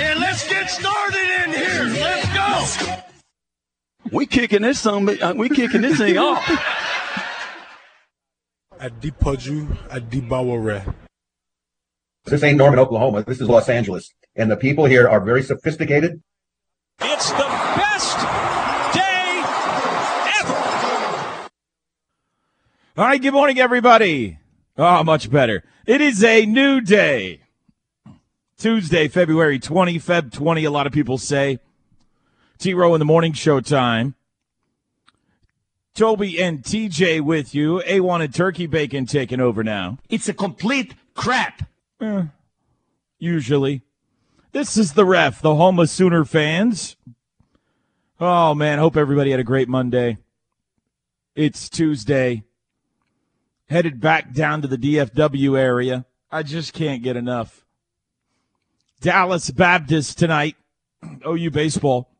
and let's get started in here. Let's go. We kicking this song. uh, We kicking this thing off. Adipaju Adibaware. This ain't Norman, Oklahoma. This is Los Angeles. And the people here are very sophisticated. It's the best day ever. All right, good morning, everybody. Oh, much better. It is a new day. Tuesday, February 20, Feb 20, a lot of people say. T Row in the morning show time. Toby and TJ with you. A1 and turkey bacon taking over now. It's a complete crap. Eh, usually. This is the ref, the home of Sooner fans. Oh, man. Hope everybody had a great Monday. It's Tuesday. Headed back down to the DFW area. I just can't get enough. Dallas Baptist tonight. OU baseball.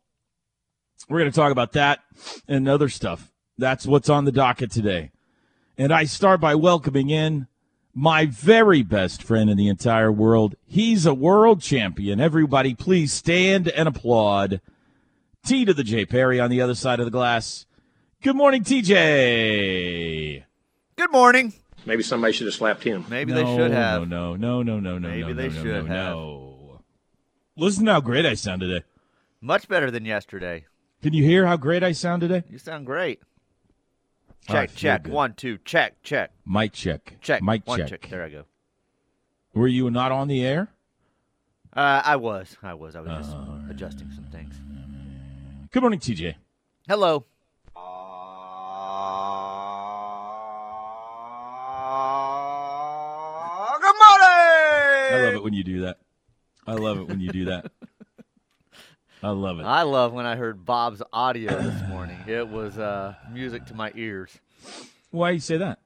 We're going to talk about that and other stuff. That's what's on the docket today. And I start by welcoming in my very best friend in the entire world. He's a world champion. Everybody, please stand and applaud. T to the J Perry on the other side of the glass. Good morning, TJ. Good morning. Maybe somebody should have slapped him. Maybe they should have. No, no, no, no, no, Maybe no, they no, should no, have. no. Listen to how great I sound today. Much better than yesterday. Can you hear how great I sound today? You sound great. Check, check. good. One, two, check, check, Mic check. check. Mic One, check. There I go. Were you not on the air? Uh, I was. I was. I was just adjusting some things. Good morning, TJ. Hello. good morning. I love it when you do that. I love it when you do that. I love it. I love when I heard Bob's audio this morning. It was uh, music to my ears. Why you say that?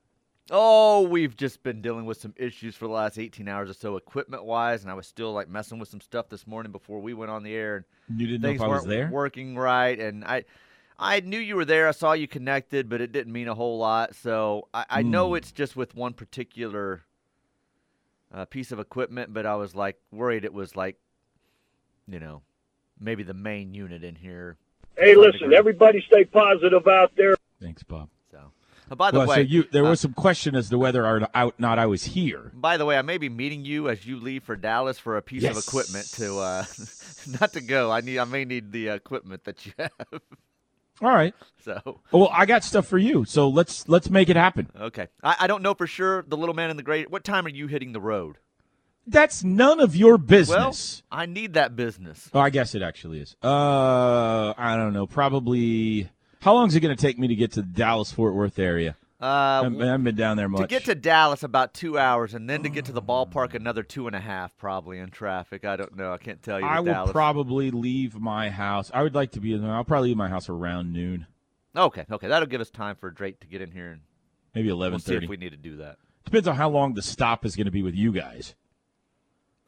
Oh, we've just been dealing with some issues for the last 18 hours or so, equipment wise, and I was still like messing with some stuff this morning before we went on the air, and You didn't know things if I was there? working right. And I, I knew you were there. I saw you connected, but it didn't mean a whole lot. So I, I Hmm. know it's just with one particular uh, piece of equipment, but I was like worried it was like, you know, maybe the main unit in here. Hey, listen, degree. everybody stay positive out there. Thanks, Bob. So, uh, by the well, way, so you there uh, was some question as to whether or not, not I was here. By the way, I may be meeting you as you leave for Dallas for a piece of equipment to uh not to go. I need I may need the equipment that you have. All right. So Well, I got stuff for you, so let's let's make it happen. okay. I, I don't know for sure the little man in the gray what time are you hitting the road? That's none of your business. Well, I need that business. oh, I guess it actually is. Uh, I don't know. Probably. How long is it going to take me to get to the Dallas Fort Worth area? Uh I haven't been down there much. to get to Dallas about two hours and then to get to the ballpark another two and a half probably in traffic. I don't know. I can't tell you. I will Dallas. probably leave my house. I would like to be. In there. I'll probably leave my house around noon, Okay, okay. That'll give us time for Drake to get in here and maybe we'll thirty. if we need to do that. Depends on how long the stop is going to be with you guys.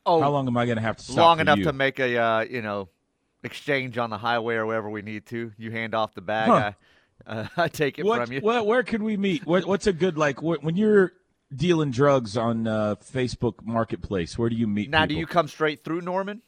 Oh, How long am I going to have to stop? long enough you? to make a uh, you know exchange on the highway or wherever we need to. You hand off the bag, Huh. I, uh, I take it What, from you. what, where can we meet? What, what's a good like wh- when you're dealing drugs on uh, Facebook Marketplace? Where do you meet? now, do you come straight through Norman?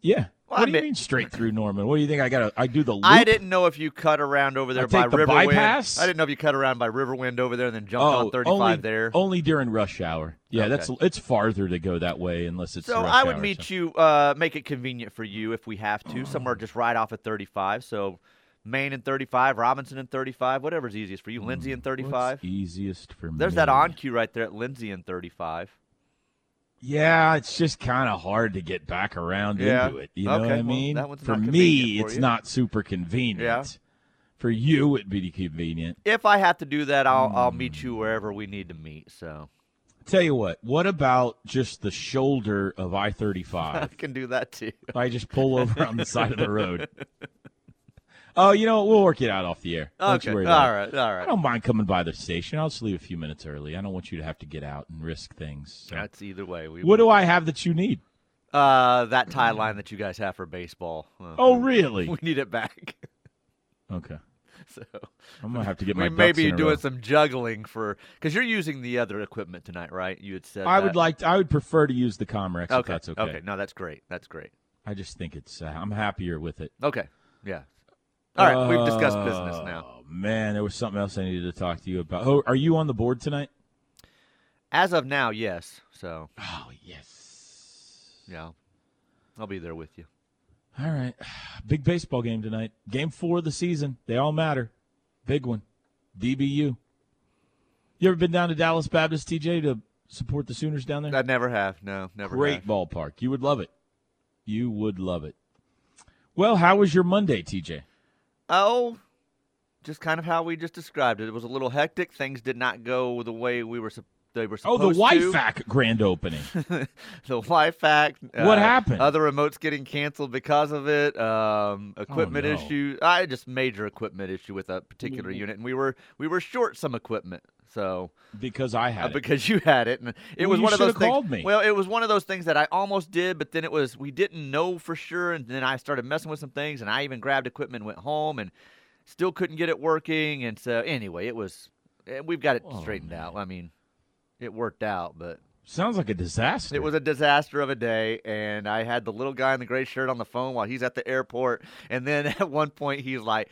Yeah. Well, what I do you mean- mean straight through Norman? What do you think I got I do the loop? I didn't know if you cut around over there I by the Riverwind. bypass? I didn't know if you cut around by Riverwind over there and then jumped Oh, on 35 only, there. Only during rush hour. Yeah, that's it's farther to go that way unless it's so rush I would meet you, uh, make it convenient for you if we have to, somewhere just right off of 35. So Maine and 35, Robinson and 35, whatever's easiest for you. Lindsay and 35. What's easiest for me? There's that on cue right there at Lindsay and 35. Yeah, it's just kind of hard to get back around Yeah. into it. You know Okay, what I mean? that one's for not me, for it's you. not super convenient. Yeah. For you, it'd be convenient. If I have to do that, I'll I'll meet Hmm. you wherever we need to meet. So Tell you what, what about just the shoulder of I 35? I 35? can do that too. I just pull over on the side of the road. Oh, you know? We'll work it out off the air. Don't Okay. you worry All about it. right. All I don't mind coming by the station. I'll just leave a few minutes early. I don't want you to have to get out and risk things. so. That's either way. We What do I have that you need? Uh, that tie line that you guys have for baseball. Uh, Oh, really? We need it back. Okay. so I'm gonna have to get my we may be doing row. some juggling for because you're using the other equipment tonight, right? You had said I that. would like. To, I would prefer to use the Comrex if Okay. that's okay. Okay. No, that's great. That's great. I just think it's. Uh, I'm happier with it. Okay. Yeah. All right. we've discussed business now. Oh man, there was something else I needed to talk to you about. Oh, are you on the board tonight? As of now, yes. So Oh yes. yeah, I'll be there with you. All right, big baseball game tonight. Game four of the season. They all matter. Big one. DBU. You ever been down to Dallas Baptist, TJ, to support the Sooners down there? I never have. No, never. Great have. ballpark. You would love it. You would love it. Well, how was your Monday, TJ? Oh, just kind of how we just described it. It was a little hectic. Things did not go the way we were. They were Oh, the to. YFAC grand opening. the Wi-Fi. What uh, happened? Other remotes getting canceled because of it. Um, equipment no. issue. I just major equipment issue with a particular unit, and we were we were short some equipment. So because I uh, had it. because you had it, and it Well, was one of those things. called me. Well, it was one of those things that I almost did, but then it was we didn't know for sure, and then I started messing with some things, and I even grabbed equipment, and went home, and still couldn't get it working, and so anyway, it was. eh, We've got it Oh, straightened out. I mean, it worked out, but Sounds like a disaster. it was a disaster of a day, and I had the little guy in the gray shirt on the phone while he's at the airport. And then at one point, he's like,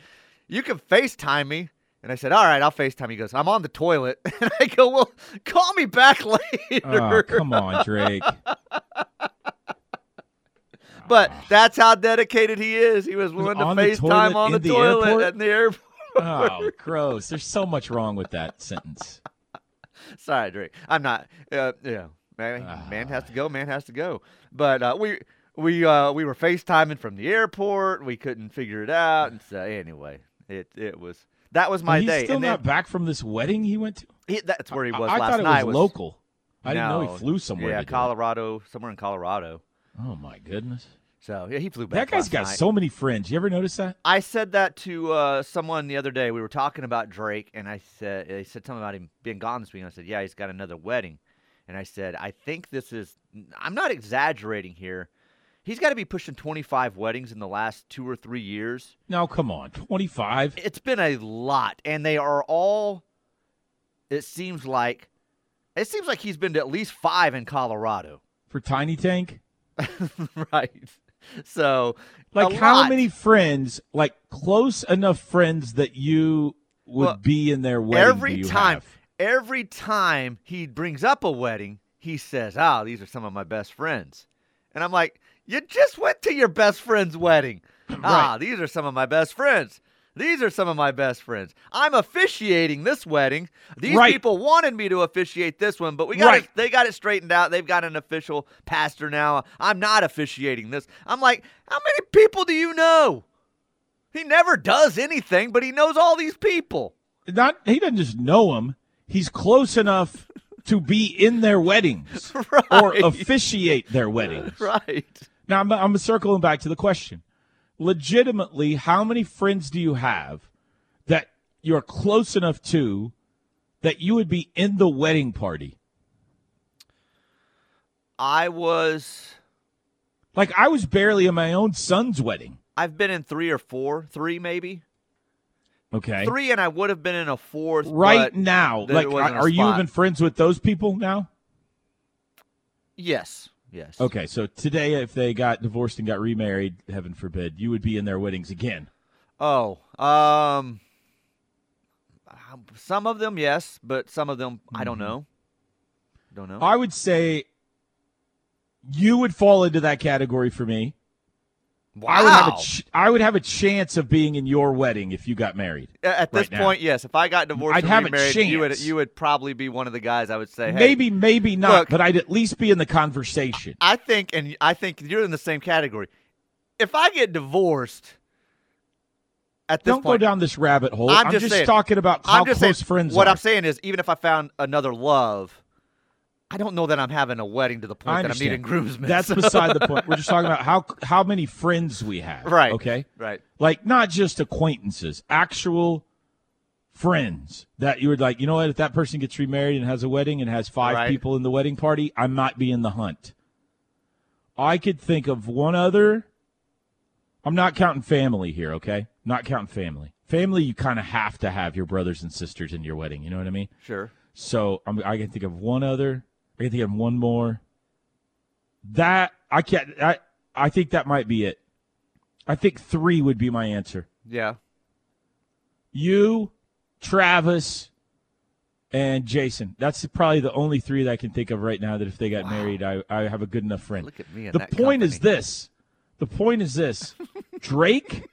"You can FaceTime me." And I said, "All right, I'll FaceTime." He goes, "I'm on the toilet." And I go, "Well, call me back later." Oh, come on, Drake. But ah. that's how dedicated he is. He was willing to on the FaceTime toilet on the, in the toilet at the airport. Oh, gross. There's so much wrong with that sentence. Sorry, Drake. I'm not. Uh, yeah, man, man has to go. Man has to go. But uh, we we uh, we were FaceTiming from the airport. We couldn't figure it out, and so anyway, it it was that was my He's day. still and not then back from this wedding he went to. he, that's where he was I, last thought it night. was local. I didn't know he flew somewhere. Yeah, it. Colorado, somewhere in Colorado. Oh my goodness. So yeah, he flew back. That guy's got night. so many friends. You ever notice that? I said that to uh, someone the other day. We were talking about Drake, and I said they said something about him being gone this week. And I said, "Yeah, he's got another wedding." And I said, "I think this is. I'm not exaggerating here. He's got to be pushing 25 weddings in the last two or three years. No, come on. 25. It's been a lot, and they are all. It seems like, it seems like he's been to at least five in Colorado. For Tiny Tank? right. So, Like how lot. many friends, like close enough friends that you would Well, be in their wedding? every time have? every time he brings up a wedding he says oh these are some of my best friends and i'm like you just went to your best friend's wedding ah these are some of my best friends these are some of my best friends i'm officiating this wedding these Right. people wanted me to officiate this one but we got Right. it they got it straightened out they've got an official pastor now i'm not officiating this i'm like how many people do you know he never does anything but he knows all these people Not he doesn't just know them. He's close enough to be in their weddings or officiate their weddings. right Now I'm, I'm circling back to the question. Legitimately, how many friends do you have that you're close enough to that you would be in the wedding party? I was Like I was barely in my own son's wedding. I've been in three or four, three maybe. Okay. Three and I would have been in a fourth. right now, like are you even friends with those people now? Yes. Yes. Okay, so today, if they got divorced and got remarried, heaven forbid, you would be in their weddings again. Oh, um, some of them yes, but some of them I don't know. Don't know. I would say you would fall into that category for me. Wow. I would have a ch- I would have a chance of being in your wedding if you got married. At this right now. point, yes. If I got divorced, I'd and have a remarried, you would chance. you would probably be one of the guys. I would say, hey, maybe, maybe not, look- but I'd at least be in the conversation. I think, and I think you're in the same category. If I get divorced, at this Don't point, go down this rabbit hole. I'm I'm, just just, saying- talking about how I'm just close saying, friends What are. I'm saying is, even if I found another love, I don't know that I'm having a wedding to the point that I'm needing groomsmen. That's beside the point. We're just talking about how how many friends we have. Right. Okay. right. Like not just acquaintances, actual friends that you would like. You know what? If that person gets remarried and has a wedding and has five Right. people in the wedding party, I might be in the hunt. I could think of one other. I'm not counting family here. Okay, not counting family. Family, you kind of have to have your brothers and sisters in your wedding. You know what I mean? Sure. So I'm, I can think of one other. I think of one more. That I can't. I I think that might be it. I think three would be my answer. Yeah. You, Travis, and Jason. That's probably the only three that I can think of right now. That if they got married, I I have a good enough friend. Look at me the point is this. The point is this. Drake.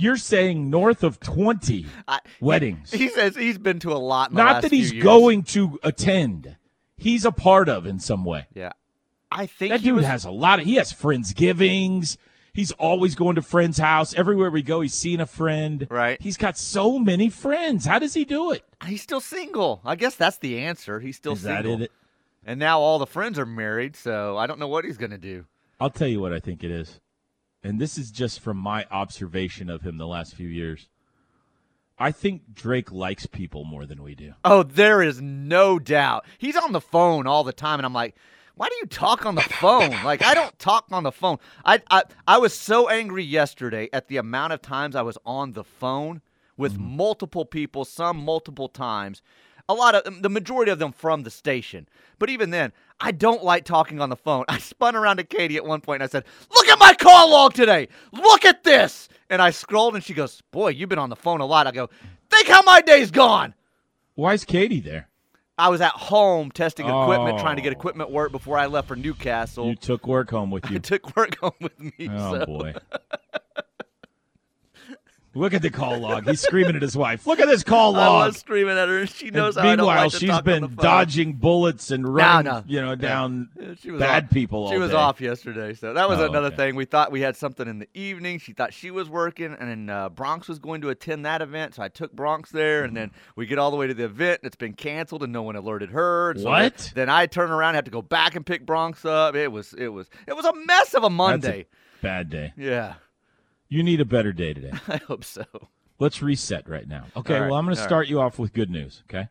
You're saying north of twenty I, weddings. He says he's been to a lot. Not that he's years. going to attend. He's a part of in some way. Yeah. I think That he dude was, has a lot of. He has friendsgivings. He's always going to friends' house. Everywhere we go, he's seeing a friend. Right. He's got so many friends. How does he do it? He's still single. I guess that's the answer. He's still Is that single. it? And now all the friends are married, so I don't know what he's going to do. I'll tell you what I think it is. And this is just from my observation of him the last few years. I think Drake likes people more than we do. Oh, there is no doubt. He's on the phone all the time, and I'm like, why do you talk on the phone? like I don't talk on the phone. I I, I was so angry yesterday at the amount of times I was on the phone with Mm-hmm. multiple people, some multiple times. A lot of the majority of them from the station. But even then, I don't like talking on the phone. I spun around to Katie at one point and I said, Look at my call log today. Look at this. And I scrolled and she goes, Boy, you've been on the phone a lot. I go, Think how my day's gone. Why is Katie there? I was at home testing equipment, trying to get Oh. equipment work before I left for Newcastle. You took work home with you. I you. took work home with me. Oh so. boy. Look at the call log. He's screaming at his wife. Look at this call log. I was screaming at her, and she And knows don't meanwhile, like to she's been dodging bullets and running, no. you know, down Yeah, she was bad off. people. All She was day. off yesterday, so that was Oh, another okay. thing. We thought we had something in the evening. She thought she was working, and then uh, Bronx was going to attend that event, so I took Bronx there. And then we get all the way to the event, and it's been canceled, and no one alerted her. And so What? Then, then I turn around, and have to go back and pick Bronx up. It was, it was, it was a mess of a That's a Monday. bad day. yeah, You need a better day today. I hope so. Let's reset right now. Okay, right, well, I'm going to start you off with good news, okay?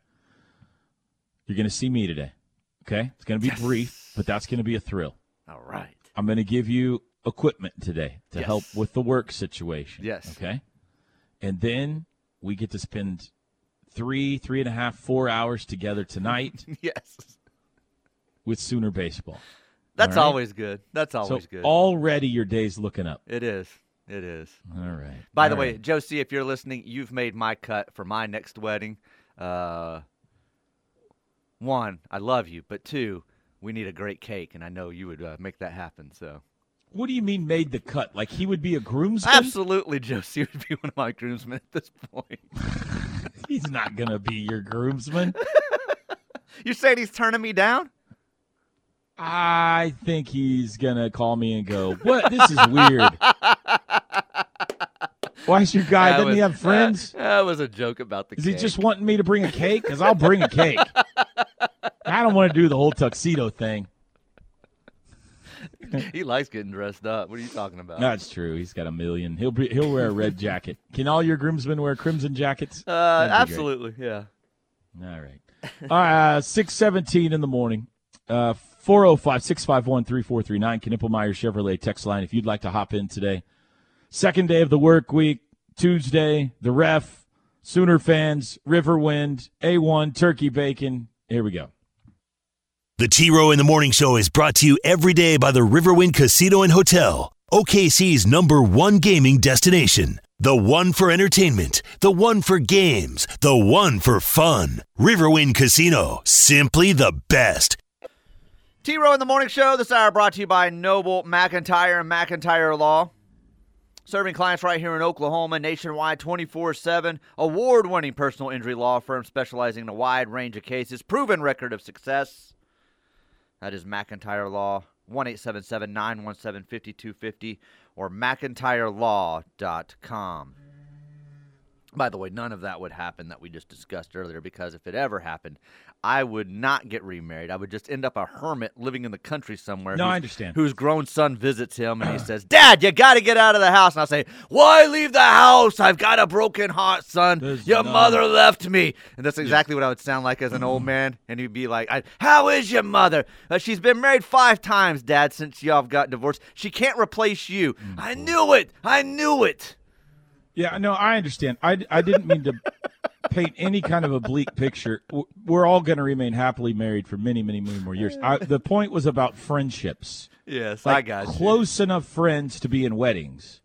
You're going to see me today, okay? It's going to be Yes. brief, but that's going to be a thrill. All right. I'm going to give you equipment today to help with the work situation. Yes. Okay? And then we get to spend three, three and a half, four hours together tonight Yes, with Sooner Baseball. that's right. always good. That's always so good. already your day's looking up. it is. It is. All right. By the All way. Josie, if you're listening, you've made my cut for my next wedding. Uh, one, I love you, but two, we need a great cake, and I know you would uh, make that happen. So, what do you mean made the cut? Like he would be a groomsman? absolutely, Josie would be one of my groomsmen at this point. He's not going to be your groomsman. You saying he's turning me down? I think he's gonna call me and go, "What? This is weird." Why is your guy? That Doesn't he have friends? That, that was a joke about the is cake. he just wanting me to bring a cake? Because I'll bring a cake. I don't want to do the whole tuxedo thing. he likes getting dressed up. What are you talking about? That's true. He's got a million. He'll be, he'll wear a red jacket. Can all your groomsmen wear crimson jackets? uh, That'd great. absolutely, yeah. All right. All right. Uh, Six seventeen in the morning. Uh, 405 651 3439. Knippelmier Chevrolet text line if you'd like to hop in today. Second day of the work week, Tuesday, the ref, Sooner fans, Riverwind, A1, turkey bacon. Here we go. The T Row in the Morning Show is brought to you every day by the Riverwind Casino and Hotel, OKC's number one gaming destination. The one for entertainment, the one for games, the one for fun. Riverwind Casino, simply the best. T Row in the Morning Show this hour brought to you by Noble McIntyre and McIntyre Law. Serving clients right here in Oklahoma, nationwide 24 7. Award winning personal injury law firm specializing in a wide range of cases. Proven record of success. That is McIntyre Law, 1 917 5250 or McIntyreLaw.com. By the way, none of that would happen that we just discussed earlier because if it ever happened, I would not get remarried. I would just end up a hermit living in the country somewhere. No, I understand. Whose grown son visits him and he says, Dad, you got to get out of the house. And I say, Why leave the house? I've got a broken heart, son. There's Your none. mother left me. And that's exactly what I would sound like as an old man. And he'd be like, I, How is your mother? "Uh, she's been married five times, Dad, since y'all got divorced. She can't replace you. Mm. I knew it. I knew it. Yeah, no, I understand. I, I didn't mean to paint any kind of a bleak picture. We're all going to remain happily married for many, many, many more years. I, the point was about friendships. Yes, Like I got you. close enough friends to be in weddings,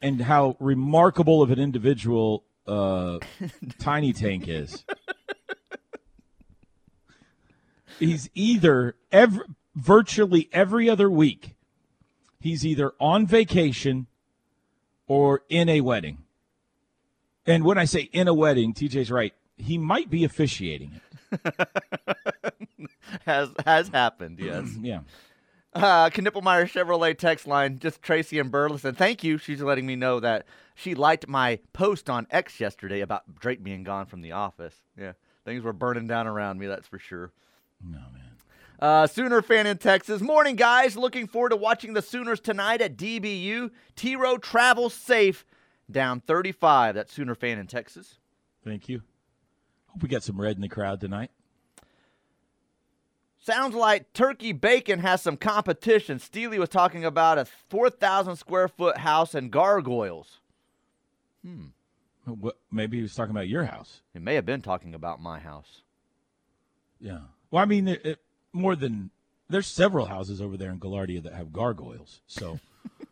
and how remarkable of an individual uh, Tiny Tank is. He's either every, virtually every other week, he's either on vacation or in a wedding. And when I say in a wedding, TJ's right. He might be officiating it. Has, has happened, yes. Yeah. Uh, Knippelmier Chevrolet text line, just Tracy and Burleson. Thank you. She's letting me know that she liked my post on X yesterday about Drake being gone from the office. Yeah, things were burning down around me, that's for sure. No, man. Uh, Sooner fan in Texas. Morning, guys. Looking forward to watching the Sooners tonight at DBU. T Row travels safe down 35. That Sooner fan in Texas. Thank you. Hope we got some red in the crowd tonight. Sounds like Turkey Bacon has some competition. Steely was talking about a 4,000 square foot house and gargoyles. Hmm. What, maybe he was talking about your house. He may have been talking about my house. Yeah. Well, I mean, it, it- more than there's several houses over there in Gaillardia that have gargoyles, so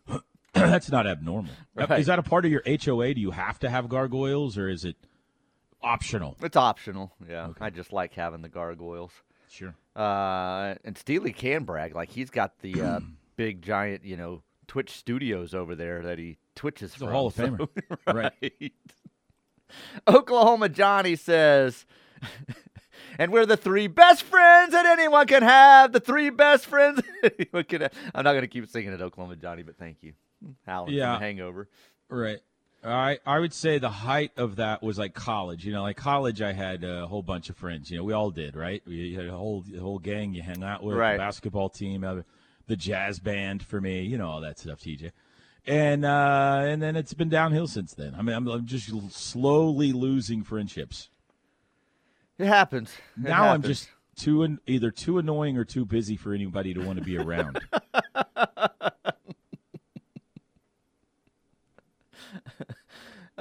that's not abnormal. Right. Is that a part of your HOA? Do you have to have gargoyles, or is it optional? It's optional. Yeah, I just like having the gargoyles. Sure. Uh, and Steely can brag like he's got the uh, big giant, you know, Twitch studios over there that he twitches from. Hall of so- Famer. Right. right. Oklahoma Johnny says, and we're the three best friends that anyone can have. The three best friends anyone can have. I'm not going to keep singing it, Oklahoma Johnny, but thank you. Howling Yeah. from hangover. Right. I I would say the height of that was like college. You know, like college, I had a whole bunch of friends. You know, we all did, right? We had a whole a whole gang you hang out with, Right. basketball team, uh, the jazz band for me. You know all that stuff, TJ. And uh, and then it's been downhill since then. I mean, I'm, I'm just slowly losing friendships. It happens. It now I'm just too either too annoying or too busy for anybody to want to be around.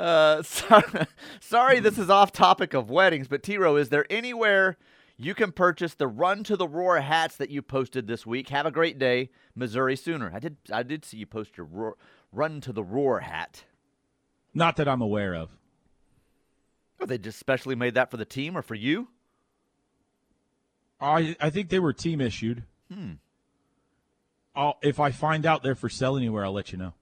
Uh, sorry, sorry, this is off topic of weddings, but T Row, is there anywhere you can purchase the Run to the Roar hats that you posted this week? Have a great day, Missouri Sooner. I did, I did see you post your roar, Run to the Roar hat. Not that I'm aware of. Oh, they just specially made that for the team or for you? I I think they were team issued. Hmm. I'll, if I find out they're for sale anywhere, I'll let you know.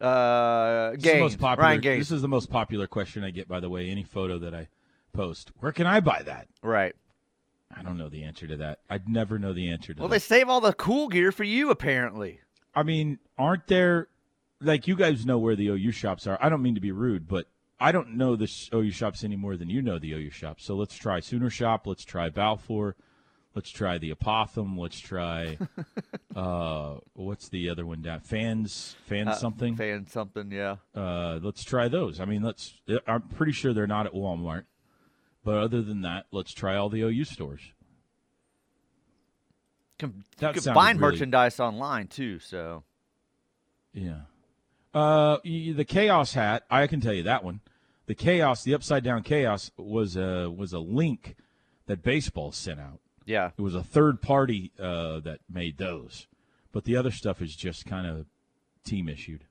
Uh, This is the Gaines, most popular. Ryan. This is the most popular question I get, by the way. Any photo that I post, where can I buy that? right. I don't know the answer to that. I'd never know the answer to Well, that. they save all the cool gear for you, apparently. I mean, aren't there like you guys know where the OU shops are? I don't mean to be rude, but I don't know the OU shops any more than you know the OU shops. So let's try Sooner Shop. Let's try Balfour. Let's try the Apotham. Let's try uh, what's the other one down? Fans, fans Uh, something. Fan something, yeah. uh, let's try those. I mean, let's. I'm pretty sure they're not at Walmart, but other than that, let's try all the OU stores. Com- That you can find really- merchandise online too, so Yeah. Uh, the chaos hat, I can tell you that one. The chaos, the upside down chaos, was a was a link that baseball sent out. Yeah. It was a third party uh, that made those, but the other stuff is just kind of team issued.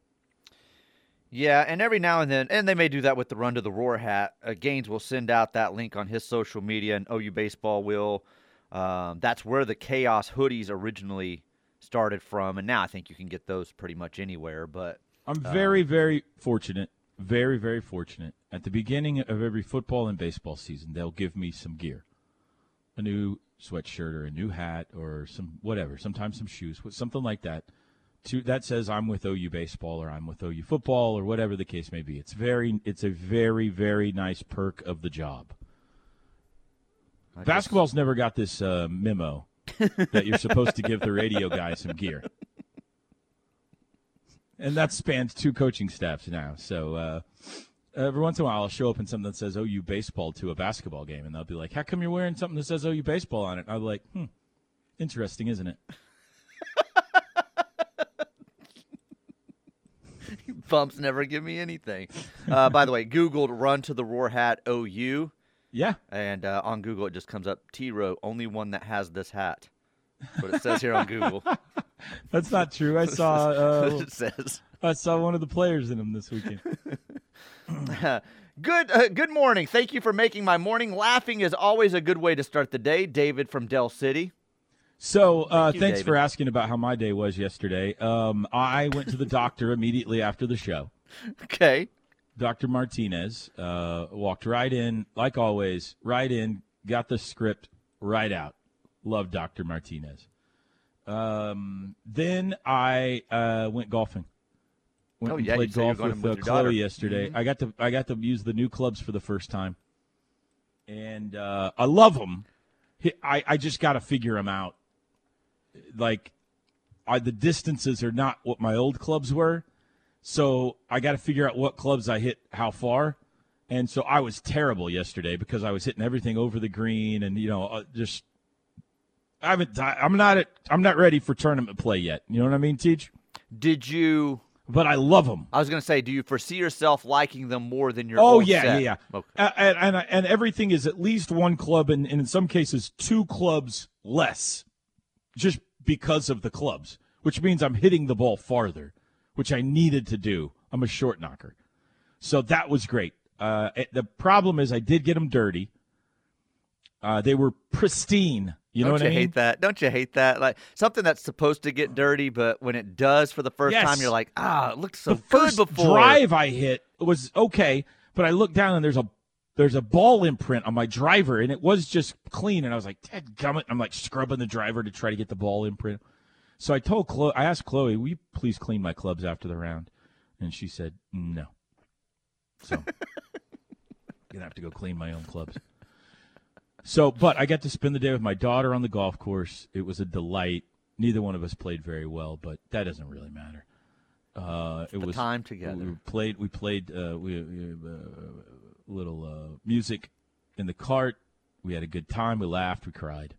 Yeah, and every now and then, and they may do that with the Run to the Roar hat. Uh, Gaines will send out that link on his social media, and OU Baseball will. Um, that's where the Chaos hoodies originally started from, and now I think you can get those pretty much anywhere. But I'm very, very fortunate, very, very fortunate. At the beginning of every football and baseball season, they'll give me some gear, a new sweatshirt or a new hat or some whatever, sometimes some shoes, something like that. To, that says I'm with OU baseball or I'm with OU football or whatever the case may be. It's very, it's a very, very nice perk of the job. I Basketball's never got this uh, memo that you're supposed to give the radio guy some gear. And that spans two coaching staffs now. So uh, every once in a while, I'll show up in something that says OU baseball to a basketball game, and they'll be like, "How come you're wearing something that says OU baseball on it?" I'll be like, "Hmm, interesting, isn't it?" Bumps never give me anything. Uh, by the way, Googled Run to the Roar hat OU, Yeah. and uh, on Google it just comes up T Row, only one that has this hat. What it says here on Google. That's not true. I saw uh, it says. I saw one of the players in them this weekend. Good uh, good morning. Thank you for making my morning. Laughing is always a good way to start the day. David from Del City. So, uh, you, thanks David. for asking about how my day was yesterday. Um, I went to the doctor immediately after the show. Okay. Dr. Martinez uh, walked right in, like always, right in, got the script right out. Love Dr. Martinez. Um, then I uh, went golfing. Went Oh, yeah, played said you were golf with, with uh, daughter. Chloe yesterday. I got to I got to use the new clubs for the first time, and uh, I love them. I I just got to figure them out. Like, I, the distances are not what my old clubs were. So I got to figure out what clubs I hit how far. And so I was terrible yesterday because I was hitting everything over the green and you know uh, just I haven't I'm not at, I'm not ready for tournament play yet. You know what I mean, Teach? Did you? But I love them. I was going to say, do you foresee yourself liking them more than your? Oh old yeah, set? yeah, yeah. Okay. Uh, and, and and everything is at least one club and, and in some cases two clubs less just because of the clubs, which means I'm hitting the ball farther, which I needed to do. I'm a short knocker. So that was great. Uh, the problem is I did get them dirty. Uh, they were pristine. You know Don't what you I mean? hate that? Don't you hate that? Like something that's supposed to get dirty, but when it does for the first Yes. time, you're like, ah, it looked so the good first before. drive I hit was okay, but I looked down and there's a there's a ball imprint on my driver, and it was just clean. And I was like, "Ted gummit!" I'm like scrubbing the driver to try to get the ball imprint. So I told Chloe, I asked Chloe, "Will you please clean my clubs after the round?" And she said, "No." So I'm gonna have to go clean my own clubs. So, but I got to spend the day with my daughter on the golf course. It was a delight. Neither one of us played very well, but that doesn't really matter. Uh, it The was time together. We played. We played. Uh, we, we uh, little uh, music in the cart. We had a good time. We laughed. We cried.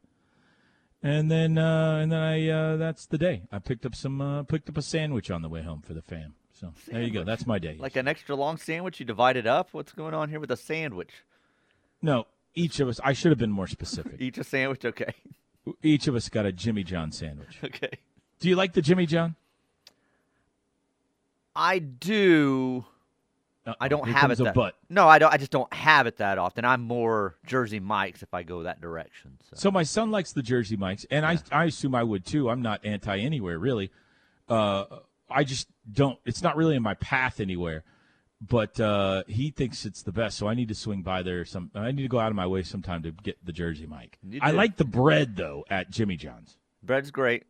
And then, uh, and then I. Uh, that's the day. I picked up some. Uh, picked up a sandwich on the way home for the fam. So there you go. That's my day. Like an extra long sandwich, you divide it up. What's going on here with a sandwich? no, each of us. I should have been more specific. Each a sandwich, okay, each of us got a Jimmy John sandwich. okay. Do you like the Jimmy John? I do. I don't Here have it that. but. No, I don't. I just don't have it that often. I'm more Jersey Mike's if I go that direction. So. So my son likes the Jersey Mikes, and I I assume I would too. I'm not anti anywhere really. Uh, I just don't. It's not really in my path anywhere. But uh, he thinks it's the best, so I need to swing by there. Some I need to go out of my way sometime to get the Jersey Mike. I like the bread though at Jimmy John's, Bread's great.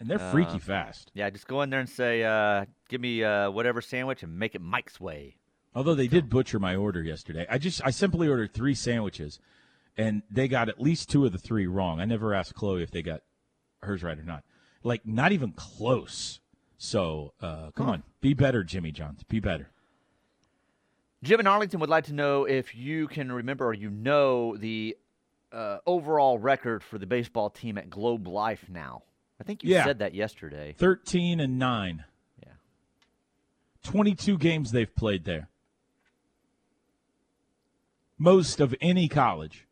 and they're freaky Uh, fast. Yeah, just go in there and say, uh, "Give me uh, whatever sandwich and make it Mike's way." Although they did butcher my order yesterday. I just I simply ordered three sandwiches, and they got at least two of the three wrong. I never asked Chloe if they got hers right or not. Like not even close. So uh, come on, be better, Jimmy Johns. Be better. Jim in Arlington would like to know if you can remember or you know the uh, overall record for the baseball team at Globe Life now. I think you Yeah. said that yesterday. Thirteen and nine. Yeah. Twenty-two games they've played there. Most of any college.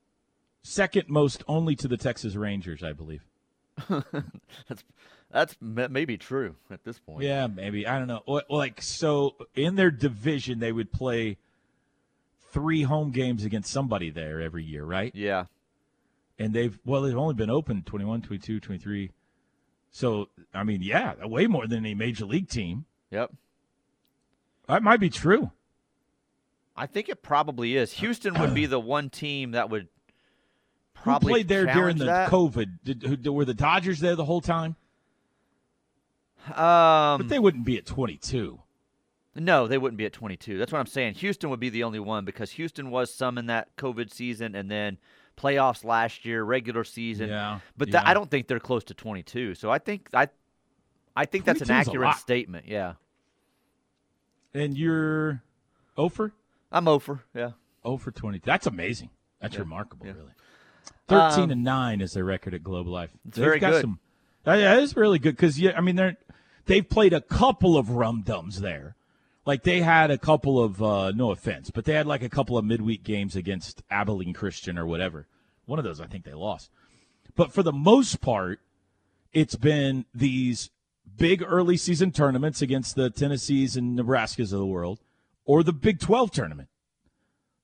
Second most only to the Texas Rangers, I believe. that's that's maybe true at this point. Yeah, maybe. I don't know. Well, Like so in their division they would play three home games against somebody there every year, right? Yeah. And they've well they've only been open 21, 22, 23. So, I mean, yeah, way more than any major league team. Yep. That might be true. I think it probably is. Houston would be the one team that would Who probably played there during the that. COVID? Did, who, were the Dodgers there the whole time? Um, But they wouldn't be at 22. No, they wouldn't be at 22. That's what I'm saying. Houston would be the only one because Houston was some in that COVID season and then playoffs last year, regular season. Yeah, But yeah. I don't think they're close to 22. So I think I I think that's an 22 is a accurate statement. Yeah. And you're Ofer? I'm over. Yeah. For 20. That's amazing. That's Yeah, remarkable, yeah. really. 13 Um, and 9 is their record at Globe Life. It's They've very got good. Some, yeah, it's really good because, yeah, I mean, they're, they've played a couple of rum dums there. Like they had a couple of, uh, no offense, but they had like a couple of midweek games against Abilene Christian or whatever. One of those I think they lost. But for the most part, it's been these big early season tournaments against the Tennessees and Nebraskas of the world or the Big 12 tournament.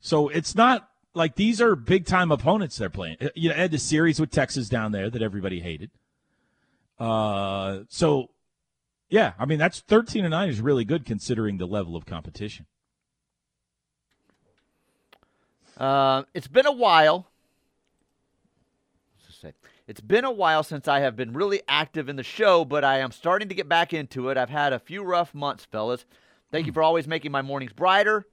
So it's not like these are big time opponents they're playing. You know, had the series with Texas down there that everybody hated. Uh, so yeah, I mean that's 13 and 9 is really good considering the level of competition. Uh, it's been a while. Let's just say, It's been a while since I have been really active in the show, but I am starting to get back into it. I've had a few rough months, fellas. Thank you for always making my mornings brighter.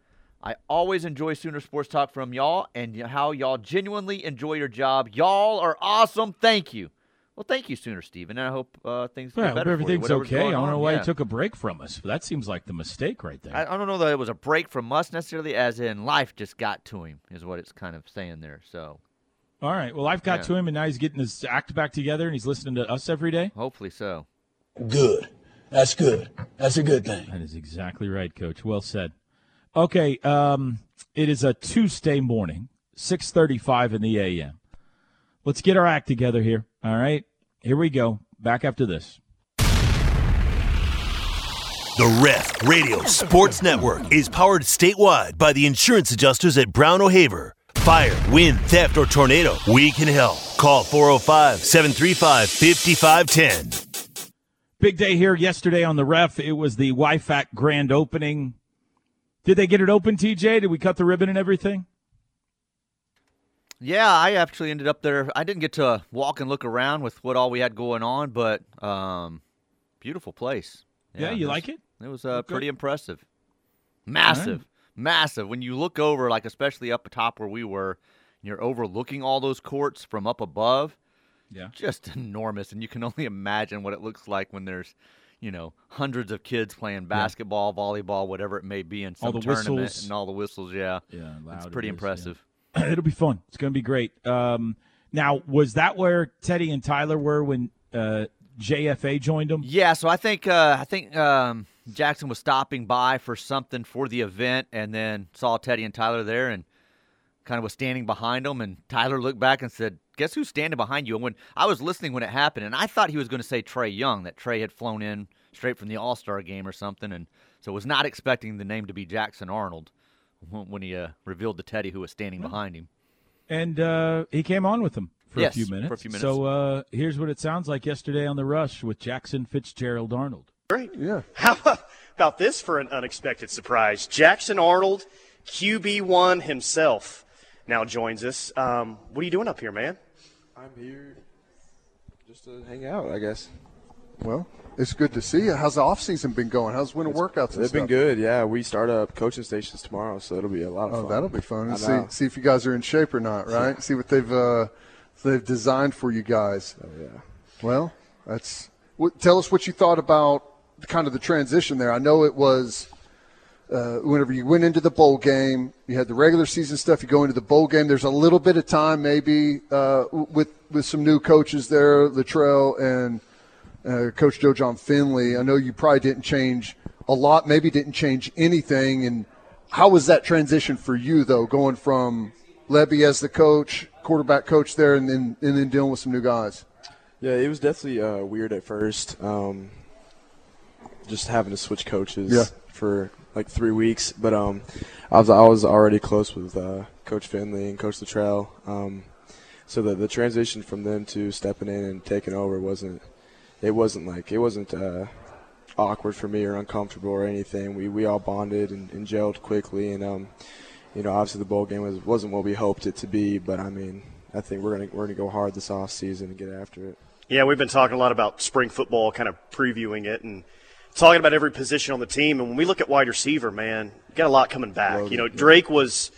I always enjoy Sooner Sports Talk from y'all and how y'all genuinely enjoy your job. Y'all are awesome. Thank you. Well, thank you, Sooner Steven, and I hope uh, things Well, get I hope better for you, everything's okay. I going don't know on. why Yeah. you took a break from us. That seems like the mistake right there. I, I don't know that it was a break from us necessarily, as in life just got to him, is what it's kind of saying there. So All right. Well, I've got Yeah. to him, and now he's getting his act back together, and he's listening to us every day. hopefully so. Good. That's good. That's a good thing. That is exactly right, Coach. Well said. Okay, um, it is a Tuesday morning, six thirty-five in the a.m. Let's get our act together here. All right, here we go. Back after this. The Ref Radio Sports Network is powered statewide by the insurance adjusters at Brown O'Haver. Fire, wind, theft, or tornado, we can help. Call 405 735 5510. Big day here yesterday on the ref. It was the YFAC grand opening. Did they get it open, TJ? Did we cut the ribbon and everything? Yeah, I actually ended up there. I didn't get to walk and look around with what all we had going on, but um, beautiful place. Yeah, you was- like it? It was uh, pretty impressive. Massive, massive. When you look over, like especially up top where we were, you're overlooking all those courts from up above. Yeah. just enormous, and you can only imagine what it looks like when there's, you know, hundreds of kids playing basketball, volleyball, whatever it may be, in some All the tournament, whistles. and all the whistles. Yeah, Yeah, it's loud it pretty is, yeah. impressive. It'll be fun. It's going to be great. Um, now, was that where Teddy and Tyler were when uh, JFA joined them? Yeah, so I think uh, I think um, Jackson was stopping by for something for the event, and then saw Teddy and Tyler there, and kind of was standing behind them. And Tyler looked back and said, "Guess who's standing behind you?" And when I was listening when it happened, and I thought he was going to say Trae Young, that Trae had flown in straight from the All Star game or something, and so was not expecting the name to be Jackson Arnold when when he uh, revealed to Teddy who was standing behind him. And uh, he came on with them for Yes, a few minutes. for a minutes. few minutes. So uh, here's what it sounds like yesterday on the Rush with Jackson Fitzgerald Arnold. Great. Yeah. How about this for an unexpected surprise? Jackson Arnold, QB1 himself, now joins us. Um, what are you doing up here, man? I'm here just to hang out, I guess. Well, it's good to see you. How's the off season been going? How's winter workouts? And It's been good, yeah. We start up coaching stations tomorrow, so it'll be a lot of Oh, fun. that'll be fun. And see see if you guys are in shape or not, right? see what they've uh, they've designed for you guys. Oh yeah. Well, that's. What, tell us what you thought about kind of the transition there. I know it was uh, whenever you went into the bowl game, you had the regular season stuff. You go into the bowl game. There's a little bit of time, maybe uh, with with some new coaches there, Littrell and uh, Coach Joe Jon Finley. I know you probably didn't change a lot, maybe didn't change anything. And how was that transition for you, though, going from Lebby as the coach quarterback coach there, and then and then dealing with some new guys. Yeah, it was definitely uh, weird at first. Um, just having to switch coaches Yeah. for like three weeks, but um, I was I was already close with uh, Coach Finley and Coach Littrell. Um, so the the transition from them to stepping in and taking over wasn't it wasn't like it wasn't uh, awkward for me or uncomfortable or anything. We we all bonded and, and gelled quickly, and um, you know obviously the bowl game was wasn't what we hoped it to be, but I mean I think we're gonna we're gonna go hard this off season and get after it. Yeah, we've been talking a lot about spring football, kind of previewing it and talking about every position on the team. And when we look at wide receiver, man, you got a lot coming back. You know, Drake was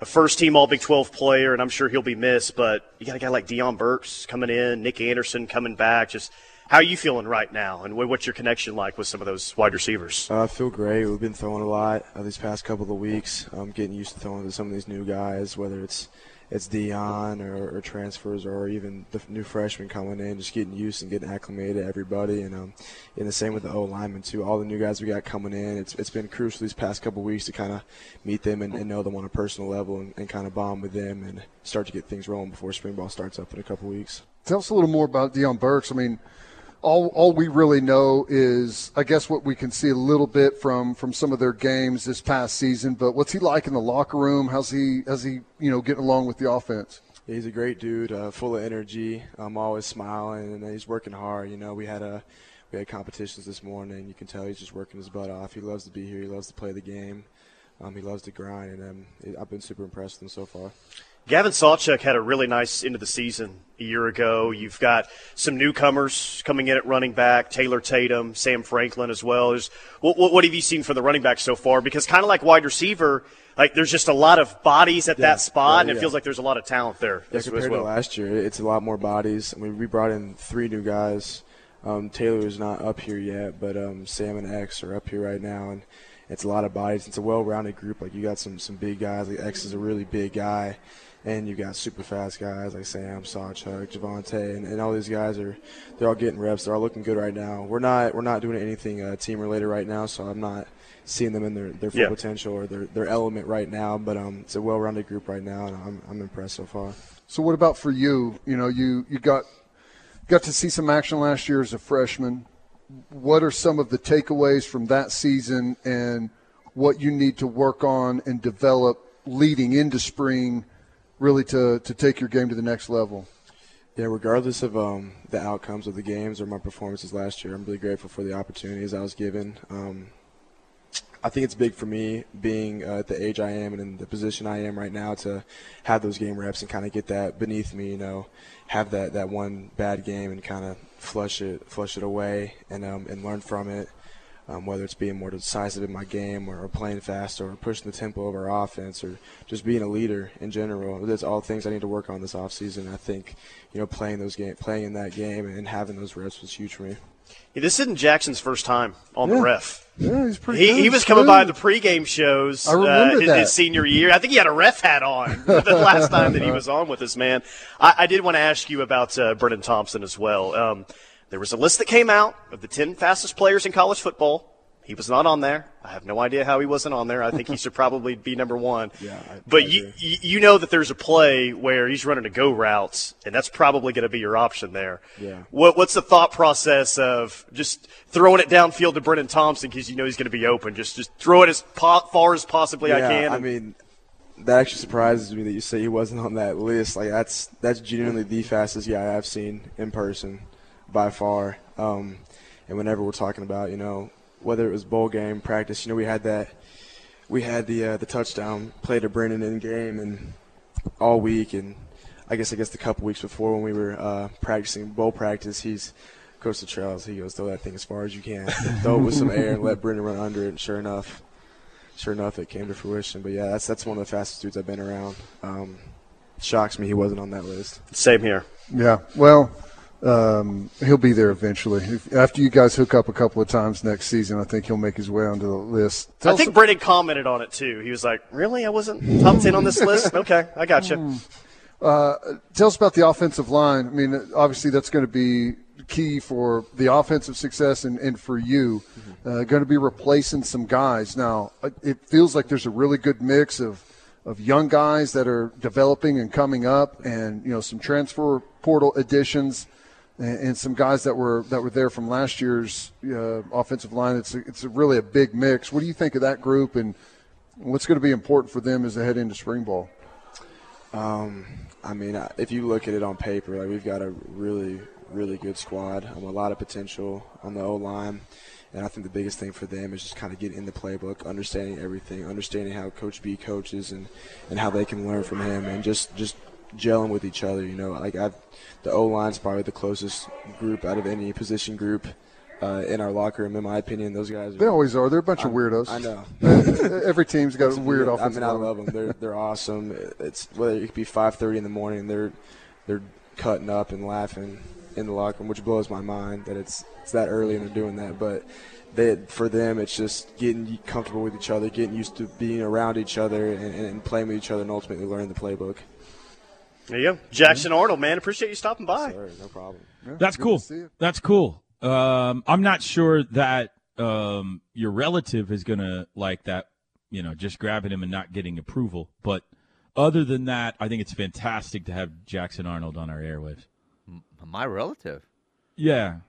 a first team All Big 12 player, and I'm sure he'll be missed, but you got a guy like Deion Burks coming in, Nic Anderson coming back. Just how are you feeling right now, and what's your connection like with some of those wide receivers? Uh, I feel great. We've been throwing a lot uh, these past couple of weeks. Um, getting used to throwing to some of these new guys, whether it's it's Deion or, or transfers or even the new freshmen coming in, just getting used and getting acclimated to everybody. And um, and the same with the O linemen too. All the new guys we got coming in. It's it's been crucial these past couple of weeks to kind of meet them and, and know them on a personal level and, and kind of bond with them and start to get things rolling before spring ball starts up in a couple of weeks. Tell us a little more about Deion Burks. I mean, all all we really know is, I guess, what we can see a little bit from from some of their games this past season. But what's he like in the locker room? How's he how's he you know getting along with the offense? He's a great dude, uh, full of energy. I'm always smiling, and he's working hard. You know, we had a we had competitions this morning. You can tell he's just working his butt off. He loves to be here. He loves to play the game. Um, he loves to grind, and um, I've been super impressed with him so far. Gavin Sawchuk had a really nice end of the season a year ago. You've got some newcomers coming in at running back, Taylor Tatum, Sam Franklin as well. What, what, what have you seen from the running back so far? Because kind of like wide receiver, like there's just a lot of bodies at Yeah, that spot, yeah, and it yeah. feels like there's a lot of talent there Yeah, compared well. to last year, it's a lot more bodies. I mean, we brought in three new guys. Um, Taylor is not up here yet, but um, Sam and X are up here right now, and it's a lot of bodies. It's a well-rounded group. Like you got some some big guys. Like X is a really big guy, and you got super fast guys like Sam, Sawchuk, Jovantae, and, and all these guys are they're all getting reps. They're all looking good right now. We're not we're not doing anything uh, team related right now, so I'm not seeing them in their, their full Yeah. potential or their, their element right now. But um, it's a well-rounded group right now, and I'm I'm impressed so far. So what about for you? You know, you you got got to see some action last year as a freshman. What are some of the takeaways from that season, and what you need to work on and develop leading into spring, really to to take your game to the next level? Yeah, regardless of um, the outcomes of the games or my performances last year, I'm really grateful for the opportunities I was given. Um, I think it's big for me being uh, at the age I am and in the position I am right now to have those game reps and kind of get that beneath me. You know, have that, that one bad game and kind of flush it flush it away and um, and learn from it. Um, whether it's being more decisive in my game or, or playing faster or pushing the tempo of our offense or just being a leader in general. That's all things I need to work on this offseason. I think, you know, playing those game, playing in that game and having those reps was huge for me. Yeah, this isn't Jackson's first time on the ref. Yeah, he's pretty. He, good. he was He's coming by the smooth. pregame shows I remember uh, his, that. his senior year. I think he had a ref hat on the last time that he was on with us, man. I, I did want to ask you about uh, Brennan Thompson as well. Um, there was a list that came out of the 10 fastest players in college football. He was not on there. I have no idea how he wasn't on there. I think he should probably be number one. Yeah, I- but I you, you know that there's a play where he's running a go route, and that's probably going to be your option there. Yeah. What, what's the thought process of just throwing it downfield to Brennan Thompson because you know he's going to be open? Just just throw it as po- far as possibly I yeah, can. I mean, that actually surprises me that you say he wasn't on that list. Like that's that's genuinely the fastest guy I've seen in person by far. Um, and whenever we're talking about, you know, whether it was bowl game practice, you know, we had that, we had the uh, the touchdown play to Brennan in game and all week, and I guess I guess the couple weeks before when we were uh, practicing bowl practice, he's. Coach Littrell, he goes, throw that thing as far as you can. throw it with some air and let Brennan run under it. And sure enough, sure enough, it came to fruition. But yeah, that's that's one of the fastest dudes I've been around. Um, shocks me he wasn't on that list. Same here. Yeah. Well, um, he'll be there eventually. If, after you guys hook up a couple of times next season, I think he'll make his way onto the list. Tell I think Brennan commented on it too. He was like, "Really? I wasn't top ten on this list? Okay, I got you." Uh, tell us about the offensive line. I mean, obviously that's going to be key for the offensive success and, and for you. Uh, going to be replacing some guys. Now, it- it feels like there's a really good mix of of young guys that are developing and coming up, and you know some transfer portal additions, and, and some guys that were that were there from last year's uh, offensive line. It's a, it's a really a big mix. What do you think of that group, and what's going to be important for them as they head into spring ball? Um, I mean, if you look at it on paper, like we've got a really, really good squad. Um, a lot of potential on the O line, and I think the biggest thing for them is just kind of getting in the playbook, understanding everything, understanding how Coach B coaches, and and how they can learn from him, and just just gelling with each other. You know, like I've the O line's probably the closest group out of any position group. Uh, in our locker room, in my opinion, those guys. Are, They always are. They're a bunch of I'm- weirdos. I know. Every team's got a weird offense. I mean, I love them. They're they're awesome. It's whether it could be 5:30 in the morning, they're they're cutting up and laughing in the locker room, which blows my mind that it's it's that early and they're doing that. But they for them, it's just getting comfortable with each other, getting used to being around each other, and, and playing with each other, and ultimately learning the playbook. There you go. Jackson Arnold, man. Appreciate you stopping by. Sorry, no problem. That's cool. That's cool. Um, I'm not sure that um, your relative is going to like that, you know, just grabbing him and not getting approval. But other than that, I think it's fantastic to have Jackson Arnold on our airwaves. My relative. Yeah.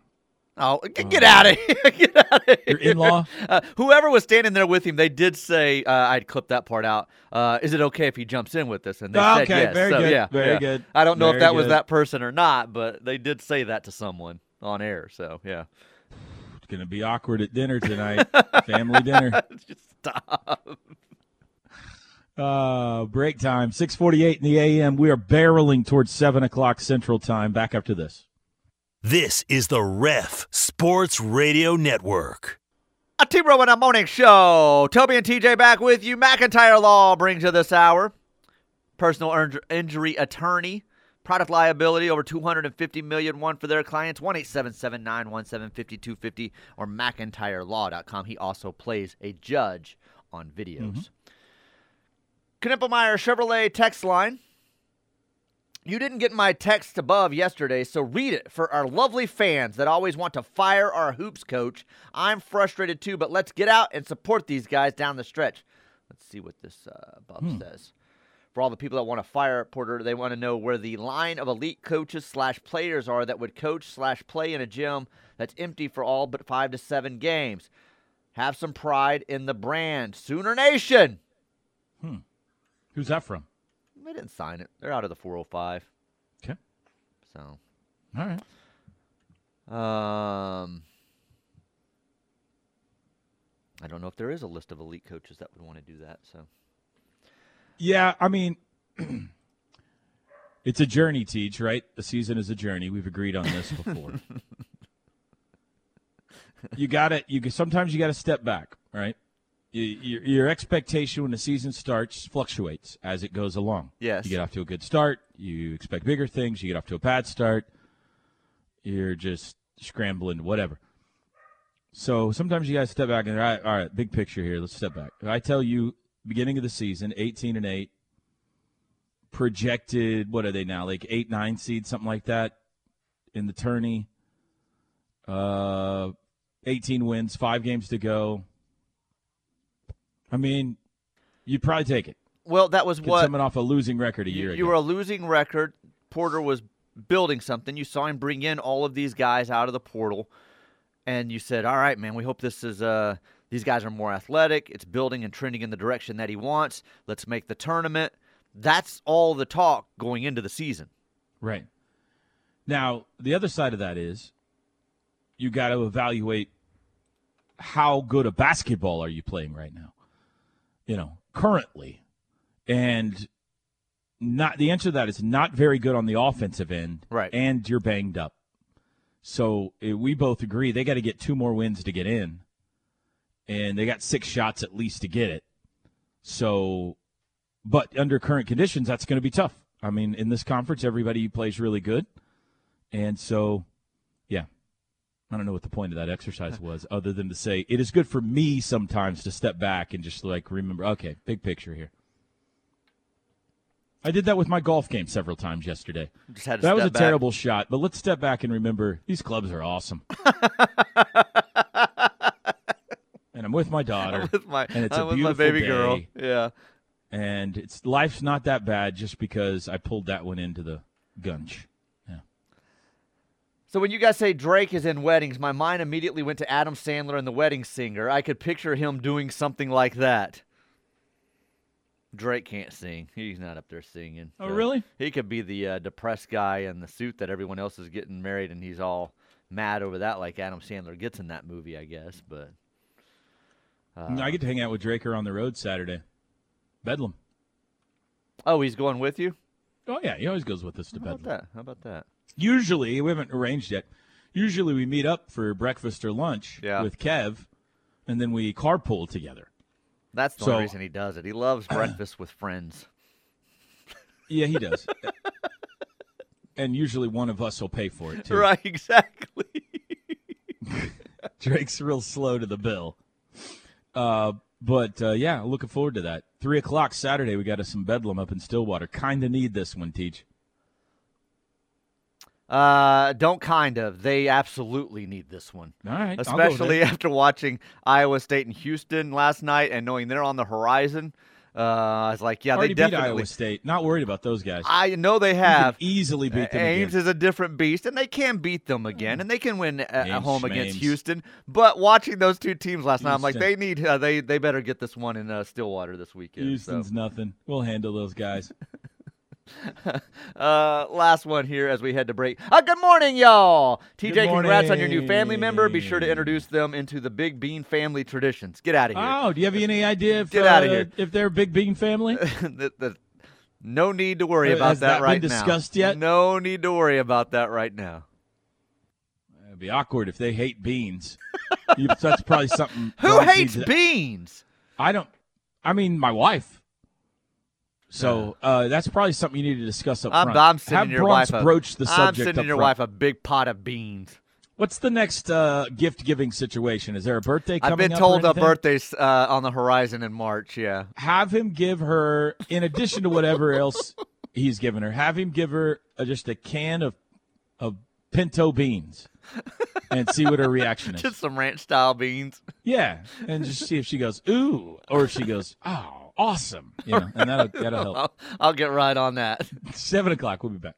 Oh, g- get out of here! get out of here! Your in-law? Uh, whoever was standing there with him, they did say uh, I'd clip that part out. Uh, is it okay if he jumps in with us? And they Oh, said okay, yes. very So, good, Yeah, very yeah. good, I don't know if very that was that person or not, but they did say that to someone on air. So yeah. It's going to be awkward at dinner tonight. Family dinner. Just stop. Uh, break time, 648 in the AM. We are barreling towards 7 o'clock Central Time. Back up to this. This is the Ref Sports Radio Network. A T Row in a morning show. Toby and TJ back with you. McIntyre Law brings you this hour. Personal inj- injury attorney. Product liability over 250 million one for their clients. 1 917 5250 or McIntyreLaw.com. He also plays a judge on videos. Mm-hmm. Knippelmier Chevrolet text line. You didn't get my text above yesterday, so read it for our lovely fans that always want to fire our hoops coach. I'm frustrated too, but let's get out and support these guys down the stretch. Let's see what this uh, Hmm. says. For all the people that want to fire Porter, they want to know where the line of elite coaches slash players are that would coach slash play in a gym that's empty for all but five to seven games. Have some pride in the brand. Sooner Nation. Hmm. Who's that from? They didn't sign it. They're out of the 405. Okay. So. All right. Um, I don't know if there is a list of elite coaches that would want to do that. So Yeah, I mean, it's a journey, Teach, right? The season is a journey. We've agreed on this before. you got to You sometimes you got to step back, right? You, your, your expectation when the season starts fluctuates as it goes along. Yes. You get off to a good start. You expect bigger things. You get off to a bad start. You're just scrambling, whatever. So sometimes you got to step back and all right, all right, big picture here. Let's step back. I tell you, beginning of the season, 18 and 8, projected, what are they now? Like 8, 9 seed, something like that in the tourney. Uh, 18 wins, five games to go. I mean, you'd probably take it. Well, that was what coming off a losing record a you, year you ago. were a losing record. Porter was building something. You saw him bring in all of these guys out of the portal, and you said, "All right, man, we hope this is uh these guys are more athletic. It's building and trending in the direction that he wants. Let's make the tournament." That's all the talk going into the season. Right. Now, the other side of that is you got to evaluate how good a basketball are you playing right now? You know, currently. And not the answer to that is not very good on the offensive end. Right. And you're banged up. So eh, we both agree they got to get two more wins to get in. And they got six shots at least to get it. So, but under current conditions, that's going to be tough. I mean, in this conference, everybody plays really good. And so, yeah, I don't know what the point of that exercise was, other than to say it is good for me sometimes to step back and just like remember, okay, big picture here. I did that with my golf game several times yesterday. Just had to that was a back. terrible shot, but let's step back and remember these clubs are awesome. and I'm with my daughter, I'm with my, and it's I'm a beautiful baby day. girl. Yeah. and it's life's not that bad just because I pulled that one into the gunch. So when you guys say Drake is in weddings, my mind immediately went to Adam Sandler and the Wedding Singer. I could picture him doing something like that. Drake can't sing. He's not up there singing. Oh, really? He could be the uh, depressed guy in the suit that everyone else is getting married, and he's all mad over that, like Adam Sandler gets in that movie, I guess. But uh, I get to hang out with Draker on the road Saturday. Bedlam. oh, he's going with you. Oh yeah, he always goes with us to How about Bedlam. that? How about that? Usually, we haven't arranged yet. Usually, we meet up for breakfast or lunch Yeah. with Kev, and then we carpool together. That's the So- only reason he does it. He loves breakfast with friends. Yeah, he does. and usually, one of us will pay for it too. Right, exactly. Drake's real slow to the bill. Uh, but uh, yeah, looking forward to that. Three o'clock Saturday, we got us some Bedlam up in Stillwater. Kind of need this one, Teach. Uh, don't kind of. They absolutely need this one. All right, Especially after watching Iowa State and Houston last night and knowing they're on the horizon. Uh, I was like, yeah, Already they beat definitely. Iowa State. Not worried about those guys. I know they have. easily beat them Ames again. is a different beast, and they can beat them again, and they can win at, Ames home against schmames. Houston. But watching those two teams last night, I'm like, they need, uh, they they better get this one in uh, Stillwater this weekend. so. Houston's nothing. We'll handle those guys. Uh, last one here as we head to break. Uh, good morning, y'all. TJ, Good congrats on your new family member. Be sure to introduce them into the Big Bean family traditions. Get out of here. Oh, do you have any idea if Get outta uh, here. if they're a Big Bean family? The- the- no need to worry Uh, about has that, that been right now. discussed yet? No need to worry about that right now. It'd be awkward if they hate beans. You- that's probably something. Who hates beans? I don't. I mean, my wife. So uh, that's probably something you need to discuss up I'm, front. I'm sending Have your Bronx wife a, broach the I'm subject sending up your front. wife a big pot of beans. What's the next uh, gift giving situation? Is there a birthday coming I've been told a birthday's uh, on the horizon in March. Yeah. Have him give her, in addition to whatever else he's given her, have him give her uh, just a can of of pinto beans and see what her reaction is. Just some ranch style beans. Yeah, and just see if she goes ooh, or if she goes oh awesome, you know, and that'll that'll help. I'll, I'll get right on that. Seven o'clock. We'll be back.